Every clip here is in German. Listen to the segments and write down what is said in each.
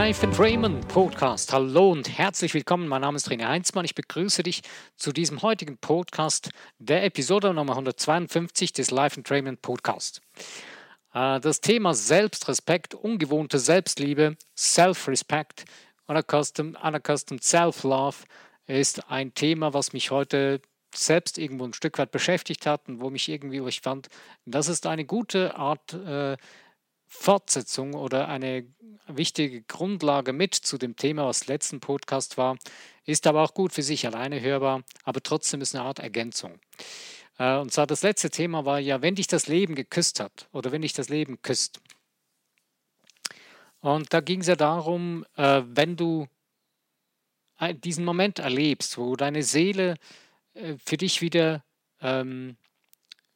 Life and Raymond Podcast. Hallo und herzlich willkommen. Mein Name ist René Heinzmann. Ich begrüße dich zu diesem heutigen Podcast, der Episode Nummer 152 des Life and Raymond Podcast. Äh, das Thema Selbstrespekt, ungewohnte Selbstliebe, Self-Respect, unaccustomed, unaccustomed Self-Love ist ein Thema, was mich heute selbst irgendwo ein Stück weit beschäftigt hat und wo mich irgendwie, wo ich fand, das ist eine gute Art äh, Fortsetzung oder eine wichtige Grundlage mit zu dem Thema, was letzten Podcast war, ist aber auch gut für sich alleine hörbar, aber trotzdem ist eine Art Ergänzung. Äh, und zwar das letzte Thema war ja, wenn dich das Leben geküsst hat oder wenn dich das Leben küsst. Und da ging es ja darum, äh, wenn du diesen Moment erlebst, wo deine Seele äh, für dich wieder ähm,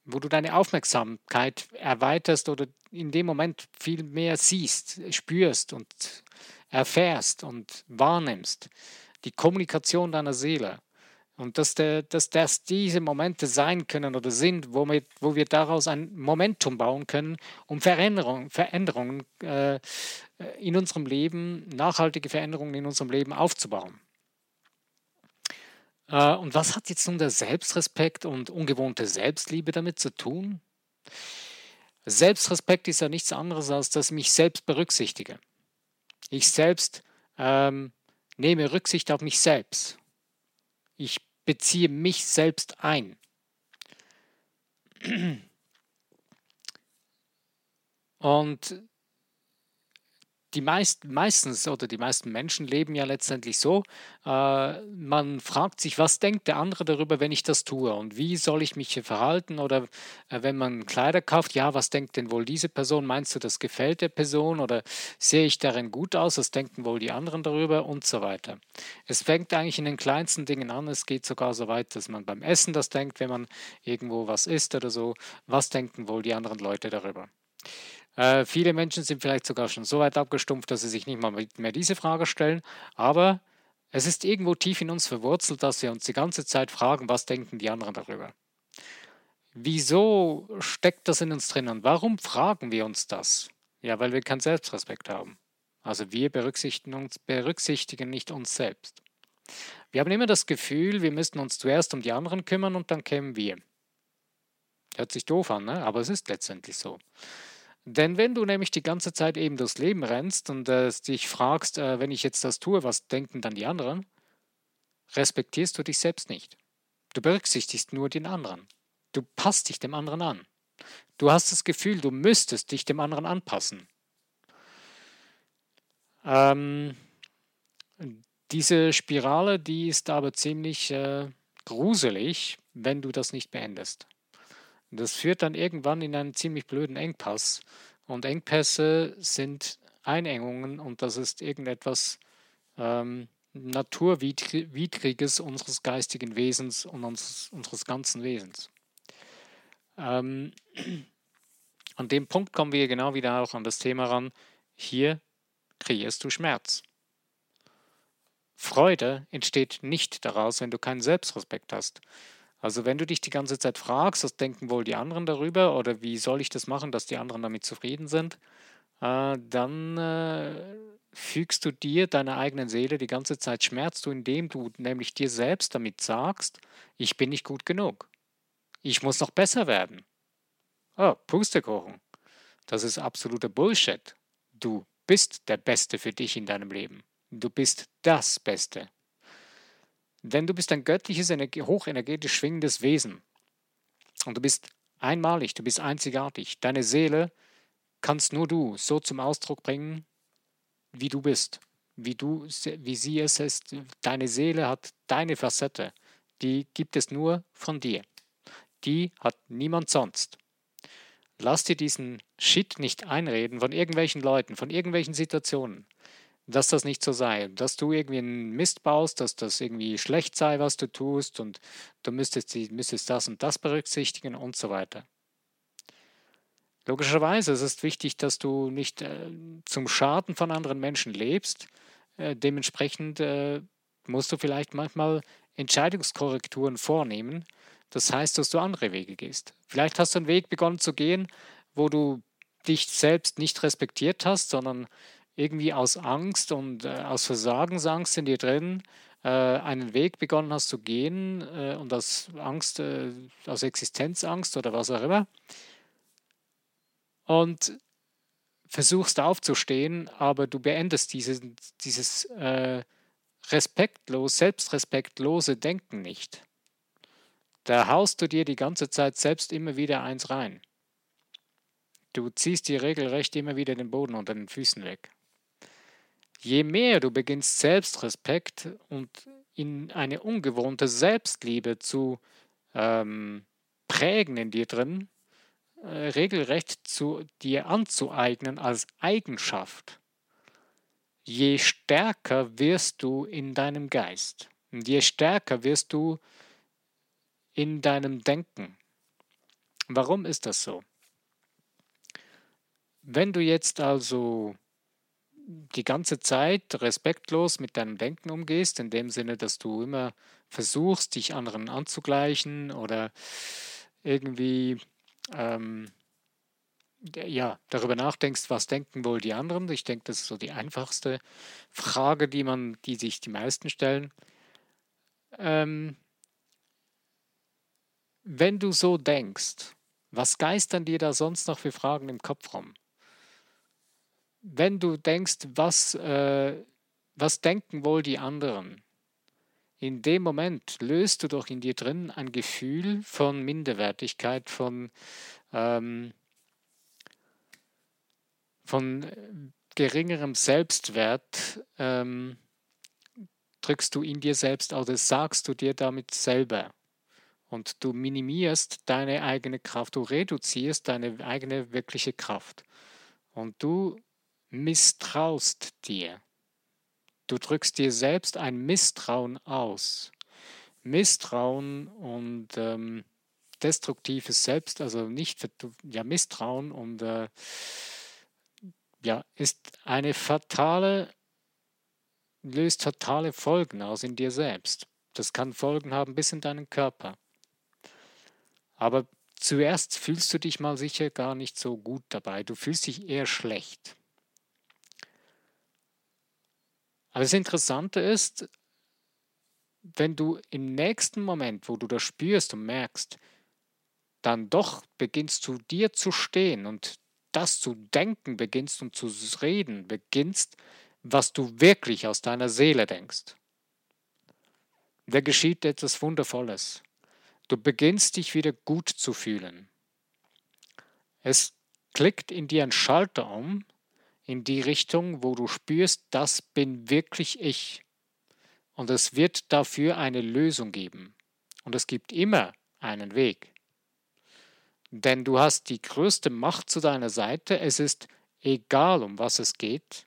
wo du deine Aufmerksamkeit erweiterst oder in dem Moment viel mehr siehst, spürst und erfährst und wahrnimmst. Die Kommunikation deiner Seele. Und dass, der, dass das diese Momente sein können oder sind, wo wir, wo wir daraus ein Momentum bauen können, um Veränderung, Veränderungen äh, in unserem Leben, nachhaltige Veränderungen in unserem Leben aufzubauen. Äh, und was hat jetzt nun der Selbstrespekt und ungewohnte Selbstliebe damit zu tun? Selbstrespekt ist ja nichts anderes, als dass ich mich selbst berücksichtige. Ich selbst ähm, nehme Rücksicht auf mich selbst. Ich beziehe mich selbst ein. Und die meisten, meistens oder die meisten Menschen leben ja letztendlich so, äh, man fragt sich, was denkt der andere darüber, wenn ich das tue und wie soll ich mich verhalten oder äh, wenn man Kleider kauft, ja, was denkt denn wohl diese Person? Meinst du, das gefällt der Person oder sehe ich darin gut aus? Was denken wohl die anderen darüber und so weiter. Es fängt eigentlich in den kleinsten Dingen an, es geht sogar so weit, dass man beim Essen das denkt, wenn man irgendwo was isst oder so, was denken wohl die anderen Leute darüber? Äh, viele Menschen sind vielleicht sogar schon so weit abgestumpft, dass sie sich nicht mal mehr diese Frage stellen. Aber es ist irgendwo tief in uns verwurzelt, dass wir uns die ganze Zeit fragen, was denken die anderen darüber. Wieso steckt das in uns drin und warum fragen wir uns das? Ja, weil wir keinen Selbstrespekt haben. Also wir berücksichtigen, uns, berücksichtigen nicht uns selbst. Wir haben immer das Gefühl, wir müssten uns zuerst um die anderen kümmern und dann kämen wir. Hört sich doof an, ne? aber es ist letztendlich so. Denn wenn du nämlich die ganze Zeit eben durchs Leben rennst und äh, dich fragst, äh, wenn ich jetzt das tue, was denken dann die anderen, respektierst du dich selbst nicht. Du berücksichtigst nur den anderen. Du passt dich dem anderen an. Du hast das Gefühl, du müsstest dich dem anderen anpassen. Ähm, diese Spirale, die ist aber ziemlich äh, gruselig, wenn du das nicht beendest. Das führt dann irgendwann in einen ziemlich blöden Engpass. Und Engpässe sind Einengungen und das ist irgendetwas ähm, Naturwidriges unseres geistigen Wesens und unseres, unseres ganzen Wesens. Ähm, an dem Punkt kommen wir genau wieder auch an das Thema ran. Hier kreierst du Schmerz. Freude entsteht nicht daraus, wenn du keinen Selbstrespekt hast. Also wenn du dich die ganze Zeit fragst, was denken wohl die anderen darüber oder wie soll ich das machen, dass die anderen damit zufrieden sind, äh, dann äh, fügst du dir, deiner eigenen Seele, die ganze Zeit Schmerz zu, indem du nämlich dir selbst damit sagst, ich bin nicht gut genug. Ich muss noch besser werden. Oh, Pustekuchen. Das ist absoluter Bullshit. Du bist der Beste für dich in deinem Leben. Du bist das Beste. Denn du bist ein göttliches, hochenergetisch schwingendes Wesen. Und du bist einmalig, du bist einzigartig. Deine Seele kannst nur du so zum Ausdruck bringen, wie du bist, wie, du, wie sie es ist. Deine Seele hat deine Facette, die gibt es nur von dir. Die hat niemand sonst. Lass dir diesen Shit nicht einreden von irgendwelchen Leuten, von irgendwelchen Situationen dass das nicht so sei, dass du irgendwie einen Mist baust, dass das irgendwie schlecht sei, was du tust und du müsstest, müsstest das und das berücksichtigen und so weiter. Logischerweise ist es wichtig, dass du nicht äh, zum Schaden von anderen Menschen lebst. Äh, dementsprechend äh, musst du vielleicht manchmal Entscheidungskorrekturen vornehmen. Das heißt, dass du andere Wege gehst. Vielleicht hast du einen Weg begonnen zu gehen, wo du dich selbst nicht respektiert hast, sondern irgendwie aus Angst und äh, aus Versagensangst in dir drin äh, einen Weg begonnen hast zu gehen äh, und aus Angst, äh, aus Existenzangst oder was auch immer. Und versuchst aufzustehen, aber du beendest dieses, dieses äh, respektlos, selbstrespektlose Denken nicht. Da haust du dir die ganze Zeit selbst immer wieder eins rein. Du ziehst dir regelrecht immer wieder den Boden unter den Füßen weg. Je mehr du beginnst Selbstrespekt und in eine ungewohnte Selbstliebe zu ähm, prägen in dir drin, äh, regelrecht zu dir anzueignen als Eigenschaft, je stärker wirst du in deinem Geist und je stärker wirst du in deinem Denken. Warum ist das so? Wenn du jetzt also die ganze Zeit respektlos mit deinem Denken umgehst, in dem Sinne, dass du immer versuchst, dich anderen anzugleichen oder irgendwie ähm, ja, darüber nachdenkst, was denken wohl die anderen. Ich denke, das ist so die einfachste Frage, die man, die sich die meisten stellen. Ähm, wenn du so denkst, was geistern dir da sonst noch für Fragen im Kopf rum? Wenn du denkst, was, äh, was denken wohl die anderen? In dem Moment löst du doch in dir drin ein Gefühl von Minderwertigkeit, von, ähm, von geringerem Selbstwert, ähm, drückst du in dir selbst das sagst du dir damit selber. Und du minimierst deine eigene Kraft, du reduzierst deine eigene wirkliche Kraft. Und du misstraust dir. Du drückst dir selbst ein Misstrauen aus. Misstrauen und ähm, destruktives Selbst, also nicht ja Misstrauen und äh, ja ist eine fatale löst fatale Folgen aus in dir selbst. Das kann Folgen haben bis in deinen Körper. Aber zuerst fühlst du dich mal sicher gar nicht so gut dabei. Du fühlst dich eher schlecht. Aber das Interessante ist, wenn du im nächsten Moment, wo du das spürst und merkst, dann doch beginnst zu dir zu stehen und das zu denken beginnst und zu reden beginnst, was du wirklich aus deiner Seele denkst. Da geschieht etwas Wundervolles. Du beginnst dich wieder gut zu fühlen. Es klickt in dir ein Schalter um in die Richtung, wo du spürst, das bin wirklich ich. Und es wird dafür eine Lösung geben. Und es gibt immer einen Weg. Denn du hast die größte Macht zu deiner Seite. Es ist egal, um was es geht.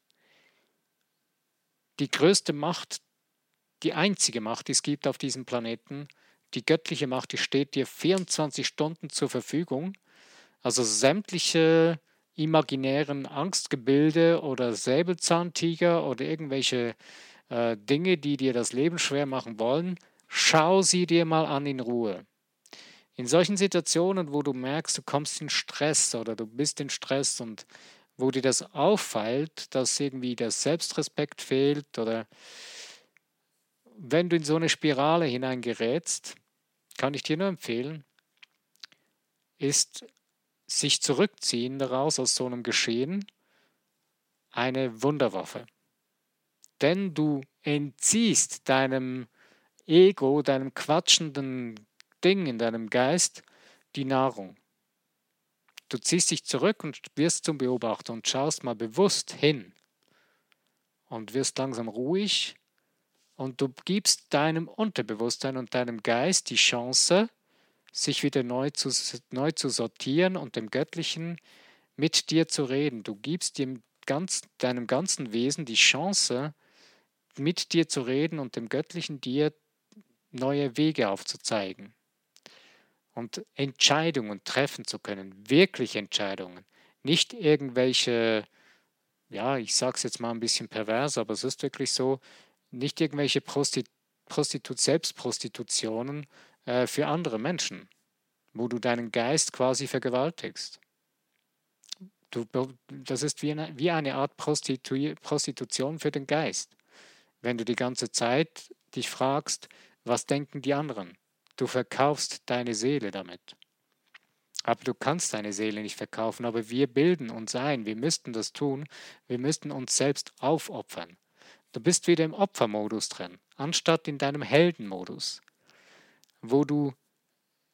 Die größte Macht, die einzige Macht, die es gibt auf diesem Planeten, die göttliche Macht, die steht dir 24 Stunden zur Verfügung. Also sämtliche imaginären Angstgebilde oder Säbelzahntiger oder irgendwelche äh, Dinge, die dir das Leben schwer machen wollen, schau sie dir mal an in Ruhe. In solchen Situationen, wo du merkst, du kommst in Stress oder du bist in Stress und wo dir das auffällt, dass irgendwie der Selbstrespekt fehlt oder wenn du in so eine Spirale hineingerätst, kann ich dir nur empfehlen, ist sich zurückziehen daraus aus so einem Geschehen eine Wunderwaffe. Denn du entziehst deinem Ego, deinem quatschenden Ding in deinem Geist die Nahrung. Du ziehst dich zurück und wirst zum Beobachter und schaust mal bewusst hin und wirst langsam ruhig und du gibst deinem Unterbewusstsein und deinem Geist die Chance, sich wieder neu zu, neu zu sortieren und dem Göttlichen mit dir zu reden. Du gibst dem ganz, deinem ganzen Wesen die Chance, mit dir zu reden und dem Göttlichen dir neue Wege aufzuzeigen und Entscheidungen treffen zu können, wirklich Entscheidungen, nicht irgendwelche, ja, ich sage es jetzt mal ein bisschen pervers, aber es ist wirklich so, nicht irgendwelche Prostitu Prostitu Selbstprostitutionen äh, für andere Menschen, wo du deinen Geist quasi vergewaltigst. Du, das ist wie eine, wie eine Art Prostitu Prostitution für den Geist. Wenn du die ganze Zeit dich fragst, was denken die anderen? Du verkaufst deine Seele damit. Aber du kannst deine Seele nicht verkaufen, aber wir bilden uns ein, wir müssten das tun, wir müssten uns selbst aufopfern. Du bist wieder im Opfermodus drin, anstatt in deinem Heldenmodus, wo du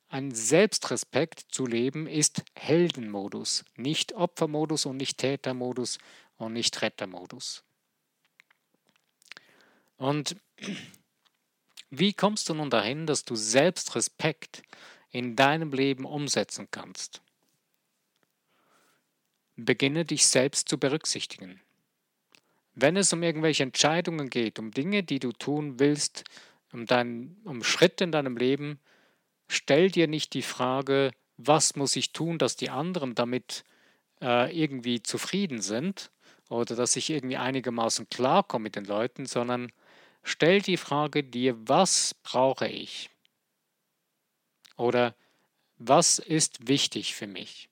ein Selbstrespekt zu leben ist Heldenmodus, nicht Opfermodus und nicht Tätermodus und nicht Rettermodus. Und wie kommst du nun dahin, dass du Selbstrespekt in deinem Leben umsetzen kannst? Beginne dich selbst zu berücksichtigen. Wenn es um irgendwelche Entscheidungen geht, um Dinge, die du tun willst, um, dein, um Schritte in deinem Leben, stell dir nicht die Frage, was muss ich tun, dass die anderen damit äh, irgendwie zufrieden sind oder dass ich irgendwie einigermaßen klarkomme mit den Leuten, sondern stell die Frage dir, was brauche ich? Oder was ist wichtig für mich?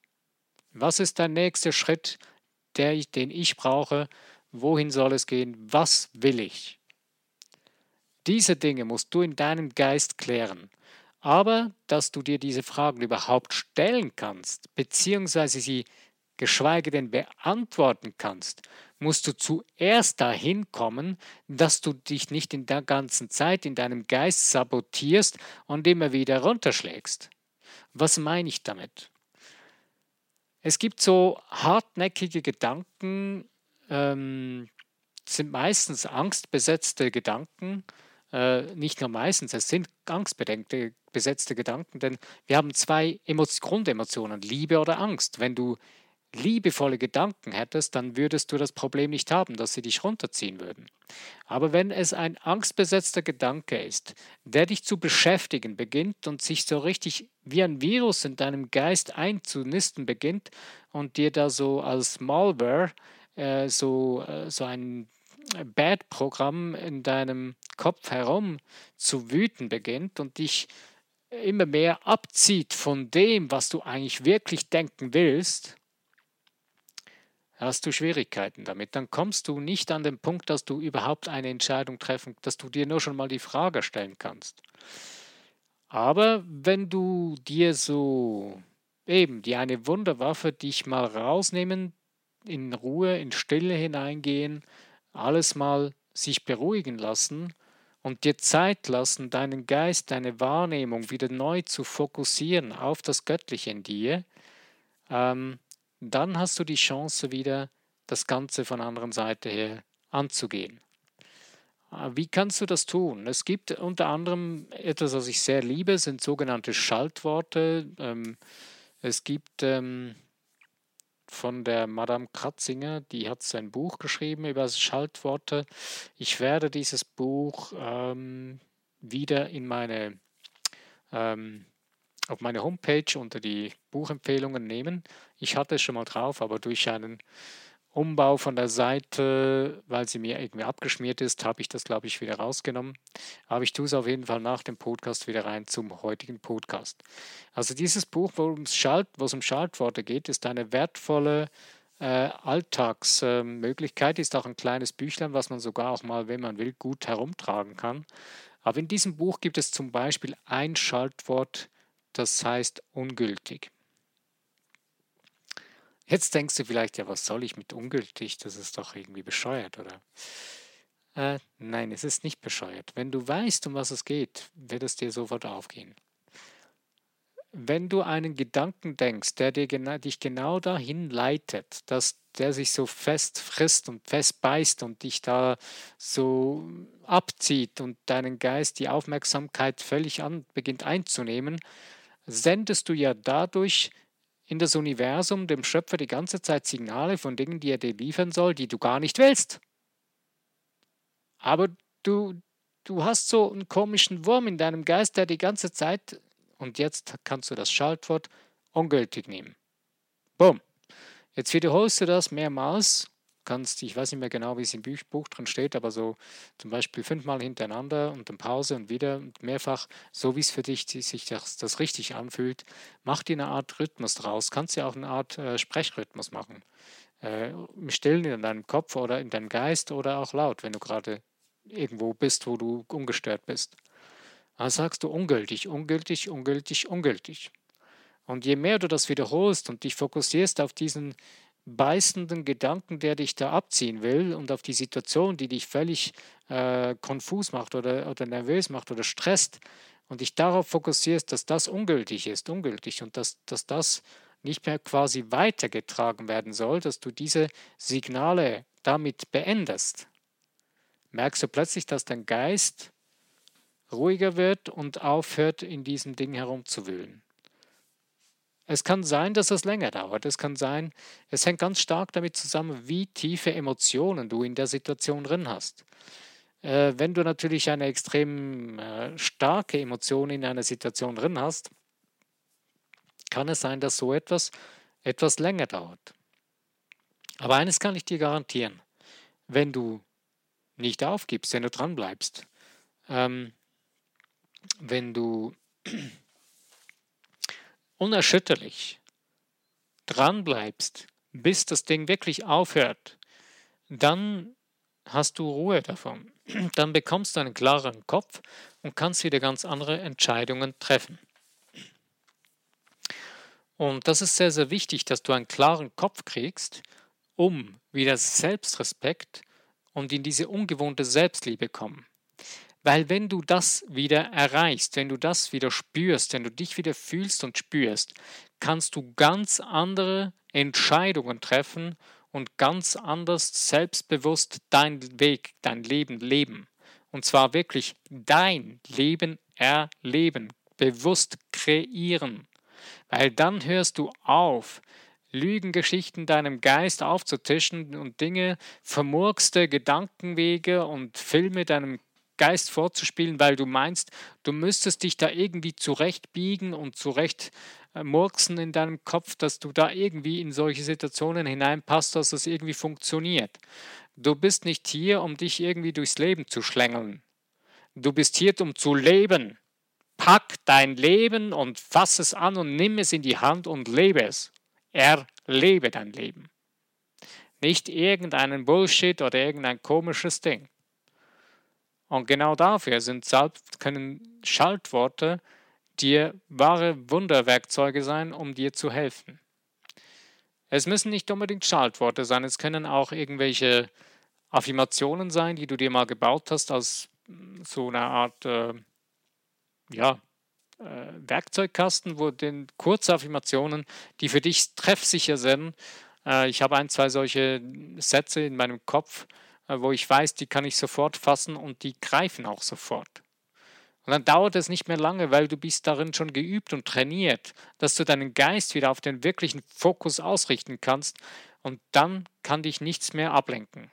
Was ist der nächste Schritt, der, den ich brauche? Wohin soll es gehen? Was will ich? Diese Dinge musst du in deinem Geist klären. Aber dass du dir diese Fragen überhaupt stellen kannst, beziehungsweise sie geschweige denn beantworten kannst, musst du zuerst dahin kommen, dass du dich nicht in der ganzen Zeit in deinem Geist sabotierst und immer wieder runterschlägst. Was meine ich damit? Es gibt so hartnäckige Gedanken, ähm, sind meistens angstbesetzte Gedanken, äh, nicht nur meistens, es sind angstbedenkte besetzte Gedanken, denn wir haben zwei Grundemotionen, Liebe oder Angst. Wenn du liebevolle Gedanken hättest, dann würdest du das Problem nicht haben, dass sie dich runterziehen würden. Aber wenn es ein angstbesetzter Gedanke ist, der dich zu beschäftigen beginnt und sich so richtig wie ein Virus in deinem Geist einzunisten beginnt und dir da so als Malware äh, so, äh, so ein Bad-Programm in deinem Kopf herum zu wüten beginnt und dich immer mehr abzieht von dem, was du eigentlich wirklich denken willst, hast du Schwierigkeiten damit. Dann kommst du nicht an den Punkt, dass du überhaupt eine Entscheidung treffen, dass du dir nur schon mal die Frage stellen kannst. Aber wenn du dir so eben die eine Wunderwaffe dich mal rausnehmen, in Ruhe, in Stille hineingehen, alles mal sich beruhigen lassen und dir Zeit lassen, deinen Geist, deine Wahrnehmung wieder neu zu fokussieren auf das Göttliche in dir, ähm, dann hast du die Chance wieder, das Ganze von anderen Seite her anzugehen. Äh, wie kannst du das tun? Es gibt unter anderem etwas, was ich sehr liebe, sind sogenannte Schaltworte. Ähm, es gibt ähm, von der Madame Kratzinger, die hat sein Buch geschrieben über Schaltworte. Ich werde dieses Buch ähm, wieder in meine, ähm, auf meine Homepage unter die Buchempfehlungen nehmen. Ich hatte es schon mal drauf, aber durch einen Umbau von der Seite, weil sie mir irgendwie abgeschmiert ist, habe ich das, glaube ich, wieder rausgenommen. Aber ich tue es auf jeden Fall nach dem Podcast wieder rein zum heutigen Podcast. Also dieses Buch, wo es, Schalt, um Schaltworte geht, ist eine wertvolle äh, Alltagsmöglichkeit, äh, ist auch ein kleines Büchlein, was man sogar auch mal, wenn man will, gut herumtragen kann. Aber in diesem Buch gibt es zum Beispiel ein Schaltwort, das heißt ungültig. Jetzt denkst du vielleicht, ja, was soll ich mit ungültig? Das ist doch irgendwie bescheuert, oder? Äh, nein, es ist nicht bescheuert. Wenn du weißt, um was es geht, wird es dir sofort aufgehen. Wenn du einen Gedanken denkst, der dir gena dich genau dahin leitet, dass der sich so fest frisst und fest beißt und dich da so abzieht und deinen Geist die Aufmerksamkeit völlig an beginnt einzunehmen, sendest du ja dadurch in das Universum, dem Schöpfer, die ganze Zeit Signale von Dingen, die er dir liefern soll, die du gar nicht willst. Aber du, du hast so einen komischen Wurm in deinem Geist, der die ganze Zeit, und jetzt kannst du das Schaltwort ungültig nehmen. Bumm. Jetzt wiederholst du das mehrmals, kannst, ich weiß nicht mehr genau, wie es im Buch drin steht, aber so zum Beispiel fünfmal hintereinander und dann Pause und wieder und mehrfach, so wie es für dich sich das, das richtig anfühlt, mach dir eine Art Rhythmus draus. Kannst ja auch eine Art äh, Sprechrhythmus machen. Äh, stillen in deinem Kopf oder in deinem Geist oder auch laut, wenn du gerade irgendwo bist, wo du ungestört bist. Dann sagst du ungültig, ungültig, ungültig, ungültig. Und je mehr du das wiederholst und dich fokussierst auf diesen beißenden Gedanken, der dich da abziehen will und auf die Situation, die dich völlig äh, konfus macht oder, oder nervös macht oder stresst und dich darauf fokussierst, dass das ungültig ist, ungültig und dass, dass das nicht mehr quasi weitergetragen werden soll, dass du diese Signale damit beendest, merkst du plötzlich, dass dein Geist ruhiger wird und aufhört, in diesem Ding herumzuwühlen. Es kann sein, dass es länger dauert. Es kann sein, es hängt ganz stark damit zusammen, wie tiefe Emotionen du in der Situation drin hast. Äh, wenn du natürlich eine extrem äh, starke Emotion in einer Situation drin hast, kann es sein, dass so etwas etwas länger dauert. Aber eines kann ich dir garantieren, wenn du nicht aufgibst, wenn du dranbleibst, ähm, wenn du unerschütterlich dranbleibst, bis das Ding wirklich aufhört, dann hast du Ruhe davon. Dann bekommst du einen klareren Kopf und kannst wieder ganz andere Entscheidungen treffen. Und das ist sehr, sehr wichtig, dass du einen klaren Kopf kriegst, um wieder Selbstrespekt und in diese ungewohnte Selbstliebe kommen. Weil wenn du das wieder erreichst, wenn du das wieder spürst, wenn du dich wieder fühlst und spürst, kannst du ganz andere Entscheidungen treffen und ganz anders selbstbewusst deinen Weg, dein Leben leben. Und zwar wirklich dein Leben erleben, bewusst kreieren. Weil dann hörst du auf, Lügengeschichten deinem Geist aufzutischen und Dinge, vermurkste Gedankenwege und Filme deinem Geist vorzuspielen, weil du meinst, du müsstest dich da irgendwie zurechtbiegen und zurecht murksen in deinem Kopf, dass du da irgendwie in solche Situationen hineinpasst, dass es irgendwie funktioniert. Du bist nicht hier, um dich irgendwie durchs Leben zu schlängeln. Du bist hier, um zu leben. Pack dein Leben und fass es an und nimm es in die Hand und lebe es. Erlebe dein Leben. Nicht irgendeinen Bullshit oder irgendein komisches Ding. Und genau dafür sind selbst, können Schaltworte dir wahre Wunderwerkzeuge sein, um dir zu helfen. Es müssen nicht unbedingt Schaltworte sein, es können auch irgendwelche Affirmationen sein, die du dir mal gebaut hast als mm, so eine Art äh, ja, äh, Werkzeugkasten, wo den Kurzaffirmationen, die für dich treffsicher sind. Äh, ich habe ein, zwei solche Sätze in meinem Kopf, äh, wo ich weiß, die kann ich sofort fassen und die greifen auch sofort. Und dann dauert es nicht mehr lange, weil du bist darin schon geübt und trainiert, dass du deinen Geist wieder auf den wirklichen Fokus ausrichten kannst und dann kann dich nichts mehr ablenken.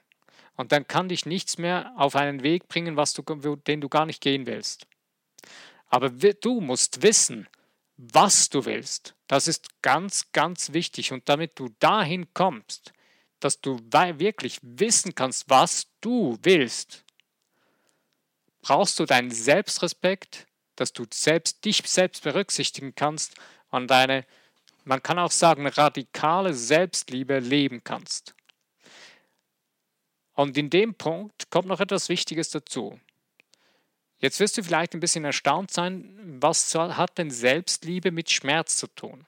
Und dann kann dich nichts mehr auf einen Weg bringen, was du, den du gar nicht gehen willst. Aber du musst wissen, was du willst. Das ist ganz, ganz wichtig. Und damit du dahin kommst, dass du wirklich wissen kannst, was du willst, brauchst du deinen Selbstrespekt, dass du selbst dich selbst berücksichtigen kannst und deine, man kann auch sagen, radikale Selbstliebe leben kannst. Und in dem Punkt kommt noch etwas Wichtiges dazu. Jetzt wirst du vielleicht ein bisschen erstaunt sein, was hat denn Selbstliebe mit Schmerz zu tun?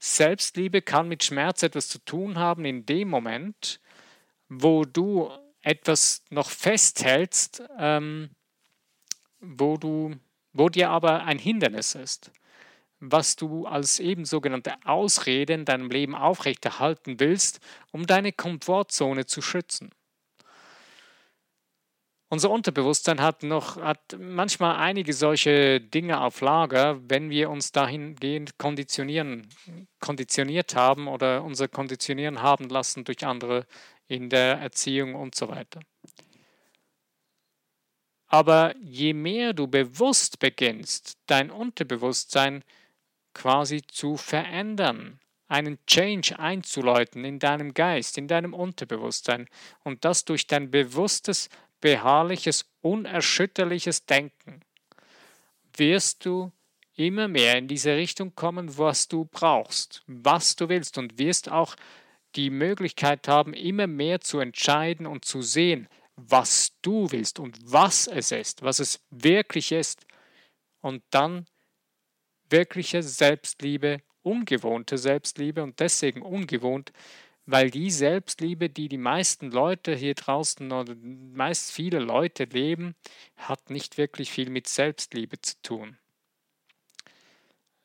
Selbstliebe kann mit Schmerz etwas zu tun haben in dem Moment, wo du etwas noch festhältst, ähm, wo, du, wo dir aber ein Hindernis ist, was du als eben sogenannte Ausrede in deinem Leben aufrechterhalten willst, um deine Komfortzone zu schützen. Unser Unterbewusstsein hat noch hat manchmal einige solche Dinge auf Lager, wenn wir uns dahingehend konditionieren, konditioniert haben oder unser Konditionieren haben lassen durch andere in der Erziehung und so weiter. Aber je mehr du bewusst beginnst, dein Unterbewusstsein quasi zu verändern, einen Change einzuläuten in deinem Geist, in deinem Unterbewusstsein und das durch dein bewusstes, beharrliches, unerschütterliches Denken, wirst du immer mehr in diese Richtung kommen, was du brauchst, was du willst und wirst auch die Möglichkeit haben, immer mehr zu entscheiden und zu sehen, was du willst und was es ist, was es wirklich ist. Und dann wirkliche Selbstliebe, ungewohnte Selbstliebe und deswegen ungewohnt, weil die Selbstliebe, die die meisten Leute hier draußen oder meist viele Leute leben, hat nicht wirklich viel mit Selbstliebe zu tun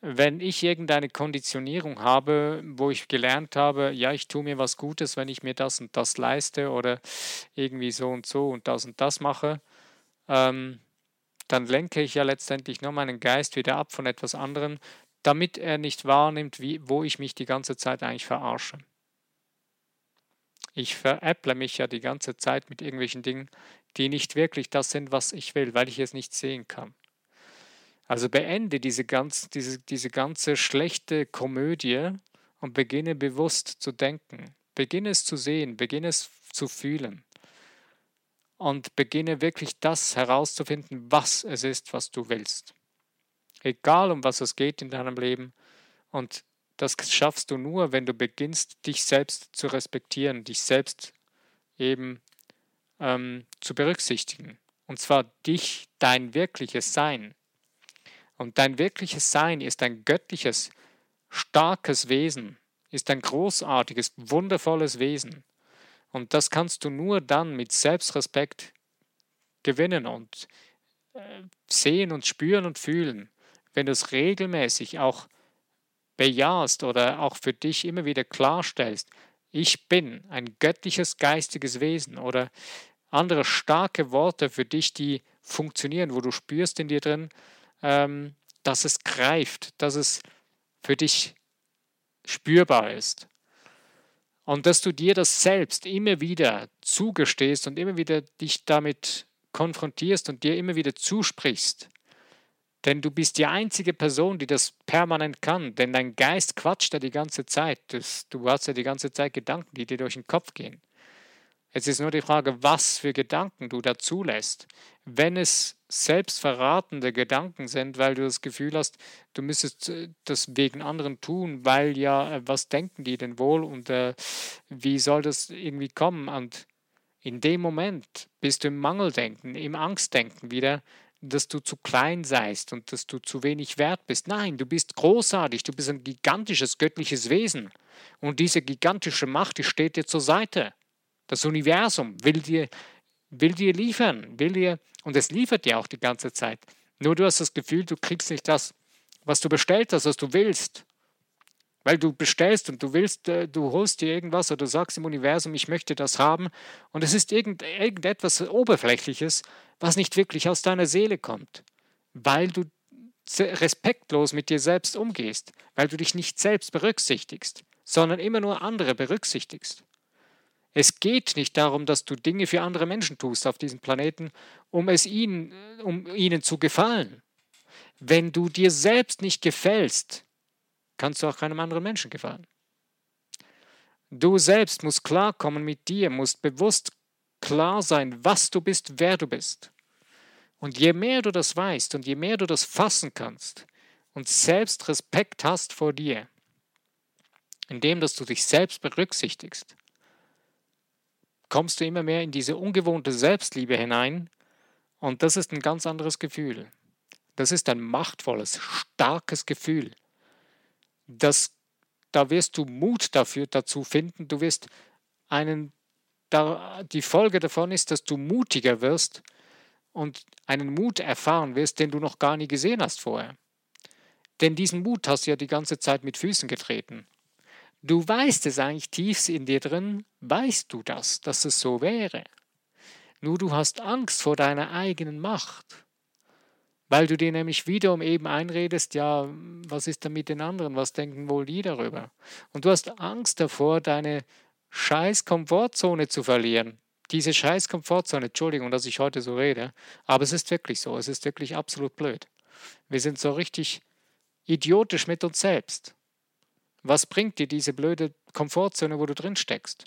wenn ich irgendeine Konditionierung habe, wo ich gelernt habe, ja, ich tue mir was Gutes, wenn ich mir das und das leiste oder irgendwie so und so und das und das mache, ähm, dann lenke ich ja letztendlich nur meinen Geist wieder ab von etwas anderem, damit er nicht wahrnimmt, wie, wo ich mich die ganze Zeit eigentlich verarsche. Ich veräpple mich ja die ganze Zeit mit irgendwelchen Dingen, die nicht wirklich das sind, was ich will, weil ich es nicht sehen kann. Also beende diese, ganz, diese, diese ganze schlechte Komödie und beginne bewusst zu denken. Beginne es zu sehen, beginne es zu fühlen. Und beginne wirklich das herauszufinden, was es ist, was du willst. Egal um was es geht in deinem Leben. Und das schaffst du nur, wenn du beginnst, dich selbst zu respektieren, dich selbst eben ähm, zu berücksichtigen. Und zwar dich, dein wirkliches Sein. Und dein wirkliches Sein ist ein göttliches, starkes Wesen, ist ein großartiges, wundervolles Wesen. Und das kannst du nur dann mit Selbstrespekt gewinnen und äh, sehen und spüren und fühlen, wenn du es regelmäßig auch bejahst oder auch für dich immer wieder klarstellst, ich bin ein göttliches geistiges Wesen oder andere starke Worte für dich, die funktionieren, wo du spürst in dir drin, ähm, dass es greift, dass es für dich spürbar ist. Und dass du dir das selbst immer wieder zugestehst und immer wieder dich damit konfrontierst und dir immer wieder zusprichst. Denn du bist die einzige Person, die das permanent kann. Denn dein Geist quatscht ja die ganze Zeit. Das, du hast ja die ganze Zeit Gedanken, die dir durch den Kopf gehen. Es ist nur die Frage, was für Gedanken du da zulässt. Wenn es selbstverratende Gedanken sind, weil du das Gefühl hast, du müsstest äh, das wegen anderen tun, weil ja, äh, was denken die denn wohl und äh, wie soll das irgendwie kommen? Und in dem Moment bist du im Mangeldenken, im Angstdenken wieder, dass du zu klein seist und dass du zu wenig wert bist. Nein, du bist großartig, du bist ein gigantisches göttliches Wesen. Und diese gigantische Macht, die steht dir zur Seite. Das Universum will dir, will dir liefern, will dir, und es liefert dir auch die ganze Zeit. Nur du hast das Gefühl, du kriegst nicht das, was du bestellt hast, was du willst. Weil du bestellst und du willst, äh, du holst dir irgendwas oder du sagst im Universum, ich möchte das haben. Und es ist irgend, irgendetwas Oberflächliches, was nicht wirklich aus deiner Seele kommt. Weil du respektlos mit dir selbst umgehst, weil du dich nicht selbst berücksichtigst, sondern immer nur andere berücksichtigst. Es geht nicht darum, dass du Dinge für andere Menschen tust auf diesem Planeten, um es ihnen, um ihnen zu gefallen. Wenn du dir selbst nicht gefällst, kannst du auch keinem anderen Menschen gefallen. Du selbst musst klarkommen mit dir, musst bewusst klar sein, was du bist, wer du bist. Und je mehr du das weißt und je mehr du das fassen kannst und selbst Respekt hast vor dir, indem dass du dich selbst berücksichtigst, kommst du immer mehr in diese ungewohnte Selbstliebe hinein und das ist ein ganz anderes Gefühl. Das ist ein machtvolles, starkes Gefühl. Das, da wirst du Mut dafür dazu finden. Du wirst einen, da, die Folge davon ist, dass du mutiger wirst und einen Mut erfahren wirst, den du noch gar nie gesehen hast vorher. Denn diesen Mut hast du ja die ganze Zeit mit Füßen getreten. Du weißt es eigentlich tief in dir drin, weißt du das, dass es so wäre. Nur du hast Angst vor deiner eigenen Macht, weil du dir nämlich wiederum eben einredest, ja, was ist denn mit den anderen, was denken wohl die darüber? Und du hast Angst davor, deine scheiß Komfortzone zu verlieren. Diese scheiß Komfortzone, Entschuldigung, dass ich heute so rede, aber es ist wirklich so, es ist wirklich absolut blöd. Wir sind so richtig idiotisch mit uns selbst. Was bringt dir diese blöde Komfortzone, wo du drin steckst?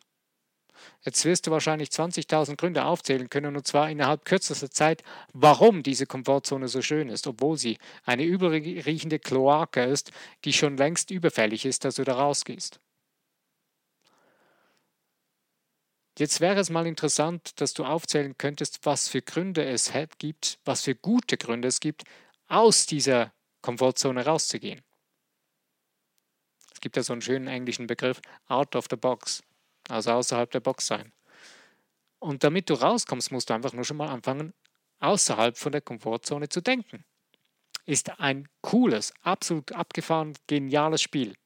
Jetzt wirst du wahrscheinlich 20.000 Gründe aufzählen können, und zwar innerhalb kürzester Zeit, warum diese Komfortzone so schön ist, obwohl sie eine übelriechende Kloake ist, die schon längst überfällig ist, dass du da rausgehst. Jetzt wäre es mal interessant, dass du aufzählen könntest, was für Gründe es gibt, was für gute Gründe es gibt, aus dieser Komfortzone rauszugehen. Es gibt ja so einen schönen englischen Begriff, out of the box also außerhalb der Box sein. Und damit du rauskommst, musst du einfach nur schon mal anfangen, außerhalb von der Komfortzone zu denken. Ist ein cooles, absolut abgefahren, geniales Spiel.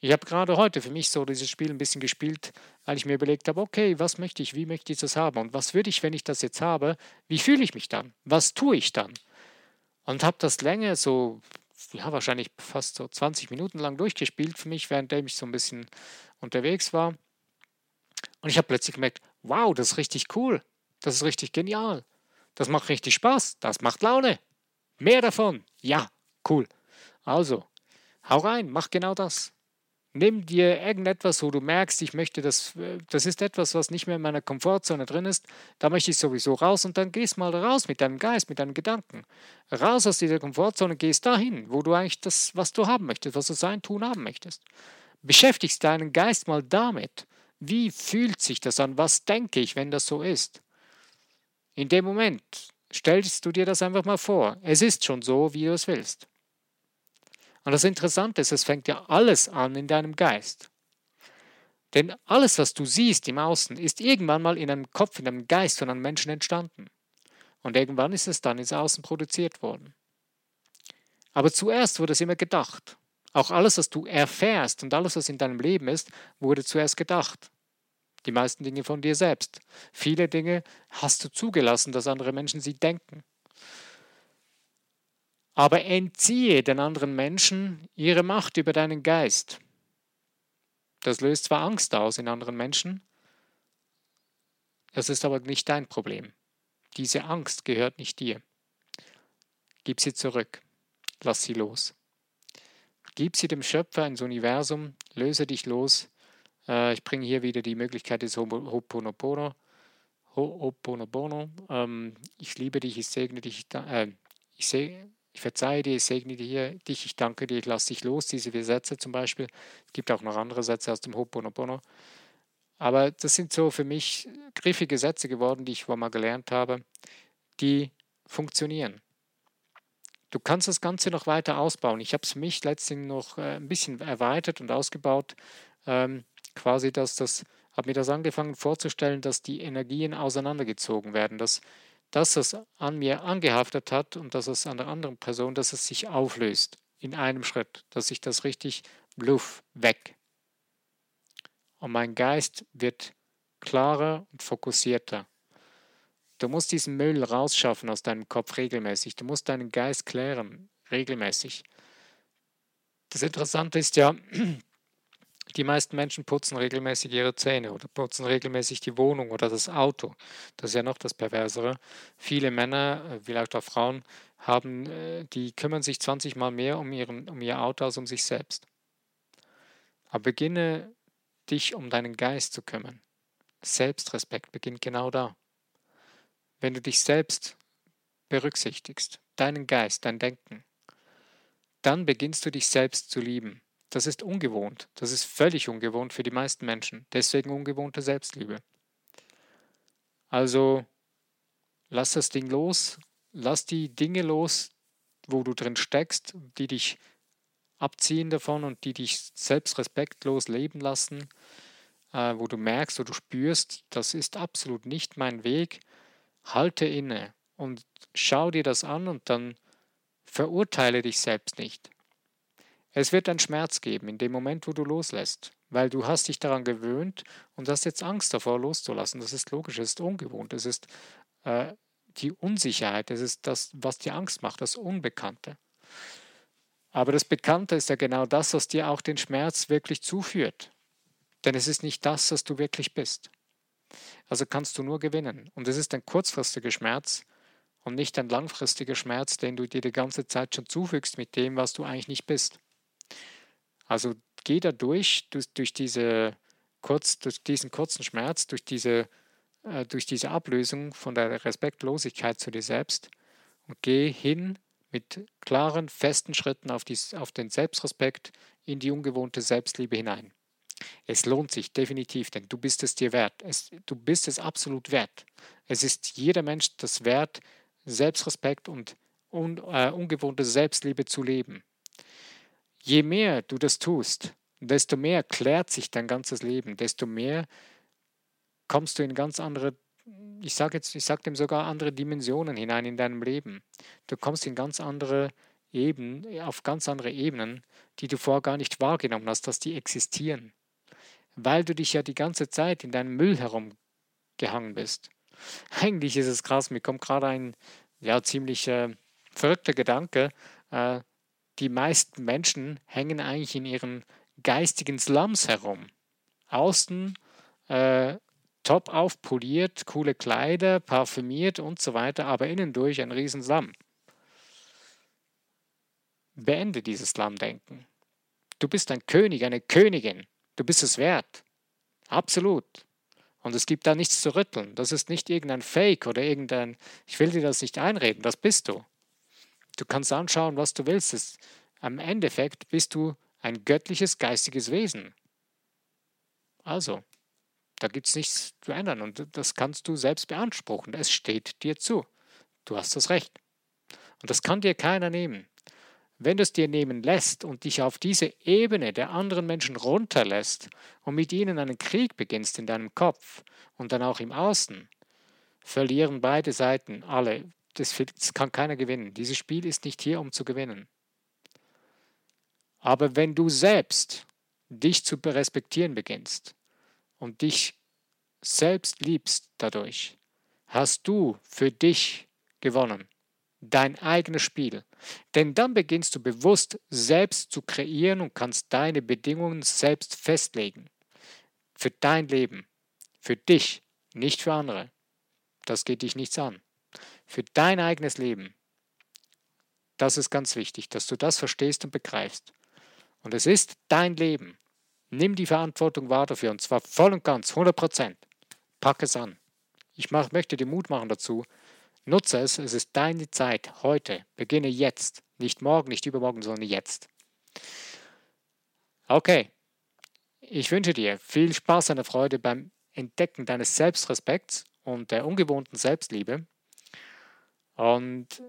Ich habe gerade heute für mich so dieses Spiel ein bisschen gespielt, weil ich mir überlegt habe, okay, was möchte ich, wie möchte ich das haben und was würde ich, wenn ich das jetzt habe, wie fühle ich mich dann, was tue ich dann? Und habe das länger so, ja, wahrscheinlich fast so 20 Minuten lang durchgespielt für mich, währenddem ich so ein bisschen unterwegs war. Und ich habe plötzlich gemerkt, wow, das ist richtig cool. Das ist richtig genial. Das macht richtig Spaß. Das macht Laune. Mehr davon. Ja, cool. Also, hau rein, mach genau das. Nimm dir irgendetwas, wo du merkst, ich möchte das, das ist etwas, was nicht mehr in meiner Komfortzone drin ist, da möchte ich sowieso raus und dann gehst mal raus mit deinem Geist, mit deinen Gedanken. Raus aus dieser Komfortzone, gehst dahin, wo du eigentlich das, was du haben möchtest, was du sein, tun haben möchtest. Beschäftigst deinen Geist mal damit. Wie fühlt sich das an? Was denke ich, wenn das so ist? In dem Moment stellst du dir das einfach mal vor. Es ist schon so, wie du es willst. Und das Interessante ist, es fängt ja alles an in deinem Geist. Denn alles, was du siehst im Außen, ist irgendwann mal in einem Kopf, in einem Geist von einem Menschen entstanden. Und irgendwann ist es dann ins Außen produziert worden. Aber zuerst wurde es immer gedacht. Auch alles, was du erfährst und alles, was in deinem Leben ist, wurde zuerst gedacht. Die meisten Dinge von dir selbst. Viele Dinge hast du zugelassen, dass andere Menschen sie denken. Aber entziehe den anderen Menschen ihre Macht über deinen Geist. Das löst zwar Angst aus in anderen Menschen, es ist aber nicht dein Problem. Diese Angst gehört nicht dir. Gib sie zurück. Lass sie los. Gib sie dem Schöpfer ins Universum, löse dich los. Äh, ich bringe hier wieder die Möglichkeit des Ho'oponopono. Ho'oponopono. Ähm, ich liebe dich, ich segne dich, äh, ich, seg ich verzeihe dir, ich segne dir, dich, ich danke dir, ich lasse dich los. Diese vier Sätze zum Beispiel. Es gibt auch noch andere Sätze aus dem Ho'oponopono. Aber das sind so für mich griffige Sätze geworden, die ich vorher mal gelernt habe, die funktionieren. Du kannst das Ganze noch weiter ausbauen. Ich habe es mich letztens noch äh, ein bisschen erweitert und ausgebaut. Ähm, quasi, dass das, habe mir das angefangen vorzustellen, dass die Energien auseinandergezogen werden, dass das, was an mir angehaftet hat und dass es an der anderen Person, dass es sich auflöst in einem Schritt, dass sich das richtig bluff weg. Und mein Geist wird klarer und fokussierter. Du musst diesen Müll rausschaffen aus deinem Kopf regelmäßig. Du musst deinen Geist klären, regelmäßig. Das Interessante ist ja, die meisten Menschen putzen regelmäßig ihre Zähne oder putzen regelmäßig die Wohnung oder das Auto. Das ist ja noch das Perversere. Viele Männer, äh, vielleicht auch Frauen, haben, äh, die kümmern sich 20 Mal mehr um, ihren, um ihr Auto als um sich selbst. Aber beginne dich um deinen Geist zu kümmern. Selbstrespekt beginnt genau da. Wenn du dich selbst berücksichtigst, deinen Geist, dein Denken, dann beginnst du dich selbst zu lieben. Das ist ungewohnt. Das ist völlig ungewohnt für die meisten Menschen. Deswegen ungewohnte Selbstliebe. Also lass das Ding los, lass die Dinge los, wo du drin steckst, die dich abziehen davon und die dich selbstrespektlos leben lassen, äh, wo du merkst, wo du spürst, das ist absolut nicht mein Weg halte inne und schau dir das an und dann verurteile dich selbst nicht. Es wird einen Schmerz geben in dem Moment, wo du loslässt, weil du hast dich daran gewöhnt und hast jetzt Angst davor loszulassen. Das ist logisch, es ist ungewohnt, es ist äh, die Unsicherheit, es ist das, was dir Angst macht, das Unbekannte. Aber das Bekannte ist ja genau das, was dir auch den Schmerz wirklich zuführt. Denn es ist nicht das, was du wirklich bist. Also kannst du nur gewinnen. Und es ist ein kurzfristiger Schmerz und nicht ein langfristiger Schmerz, den du dir die ganze Zeit schon zufügst mit dem, was du eigentlich nicht bist. Also geh da durch, durch, diese kurz, durch diesen kurzen Schmerz, durch diese, äh, durch diese Ablösung von der Respektlosigkeit zu dir selbst und geh hin mit klaren, festen Schritten auf, dies, auf den Selbstrespekt in die ungewohnte Selbstliebe hinein. Es lohnt sich definitiv, denn du bist es dir wert. Es, du bist es absolut wert. Es ist jeder Mensch das wert, Selbstrespekt und un, äh, ungewohnte Selbstliebe zu leben. Je mehr du das tust, desto mehr klärt sich dein ganzes Leben, desto mehr kommst du in ganz andere, ich sage jetzt, ich sage dem sogar andere Dimensionen hinein in deinem Leben. Du kommst in ganz andere Ebenen, auf ganz andere Ebenen, die du vorher gar nicht wahrgenommen hast, dass die existieren. Weil du dich ja die ganze Zeit in deinem Müll herumgehangen bist. Eigentlich ist es krass, mir kommt gerade ein ja, ziemlich äh, verrückter Gedanke. Äh, die meisten Menschen hängen eigentlich in ihren geistigen Slums herum. Außen äh, top aufpoliert, coole Kleider, parfümiert und so weiter, aber innen durch ein riesen Slum. Beende dieses Slum-Denken. Du bist ein König, eine Königin. Du bist es wert. Absolut. Und es gibt da nichts zu rütteln. Das ist nicht irgendein Fake oder irgendein, ich will dir das nicht einreden, das bist du. Du kannst anschauen, was du willst. Es, am Endeffekt bist du ein göttliches, geistiges Wesen. Also, da gibt es nichts zu ändern und das kannst du selbst beanspruchen. Es steht dir zu. Du hast das Recht. Und das kann dir keiner nehmen. Wenn du es dir nehmen lässt und dich auf diese Ebene der anderen Menschen runterlässt und mit ihnen einen Krieg beginnst in deinem Kopf und dann auch im Außen, verlieren beide Seiten alle. Das, das kann keiner gewinnen. Dieses Spiel ist nicht hier, um zu gewinnen. Aber wenn du selbst dich zu respektieren beginnst und dich selbst liebst dadurch, hast du für dich gewonnen dein eigenes Spiel. Denn dann beginnst du bewusst selbst zu kreieren und kannst deine Bedingungen selbst festlegen. Für dein Leben. Für dich, nicht für andere. Das geht dich nichts an. Für dein eigenes Leben. Das ist ganz wichtig, dass du das verstehst und begreifst. Und es ist dein Leben. Nimm die Verantwortung wahr dafür und zwar voll und ganz, 100 Prozent. Pack es an. Ich mach, möchte dir Mut machen dazu, Nutze es, es ist deine Zeit, heute. Beginne jetzt. Nicht morgen, nicht übermorgen, sondern jetzt. Okay. Ich wünsche dir viel Spaß und Freude beim Entdecken deines Selbstrespekts und der ungewohnten Selbstliebe. Und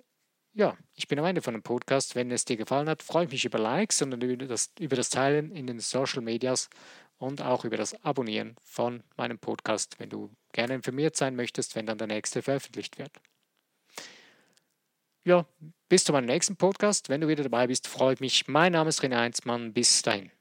ja, ich bin am Ende von dem Podcast. Wenn es dir gefallen hat, freue ich mich über Likes und über das, über das Teilen in den Social Medias und auch über das Abonnieren von meinem Podcast, wenn du gerne informiert sein möchtest, wenn dann der nächste veröffentlicht wird ja, bis zu meinem nächsten Podcast. Wenn du wieder dabei bist, freue ich mich. Mein Name ist René Heinzmann. Bis dahin.